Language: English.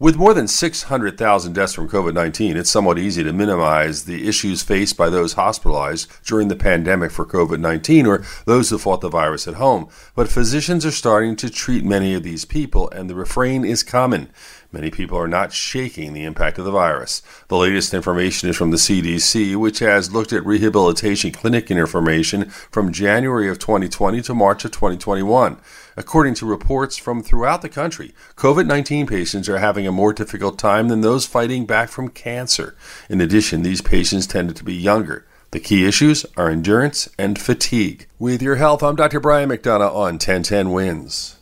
With more than 600,000 deaths from COVID 19, it's somewhat easy to minimize the issues faced by those hospitalized during the pandemic for COVID 19 or those who fought the virus at home. But physicians are starting to treat many of these people, and the refrain is common. Many people are not shaking the impact of the virus. The latest information is from the CDC, which has looked at rehabilitation clinic information from January of 2020 to March of 2021. According to reports from throughout the country, COVID 19 patients are having a more difficult time than those fighting back from cancer. In addition, these patients tended to be younger. The key issues are endurance and fatigue. With your health, I'm Dr. Brian McDonough on 1010 Wins.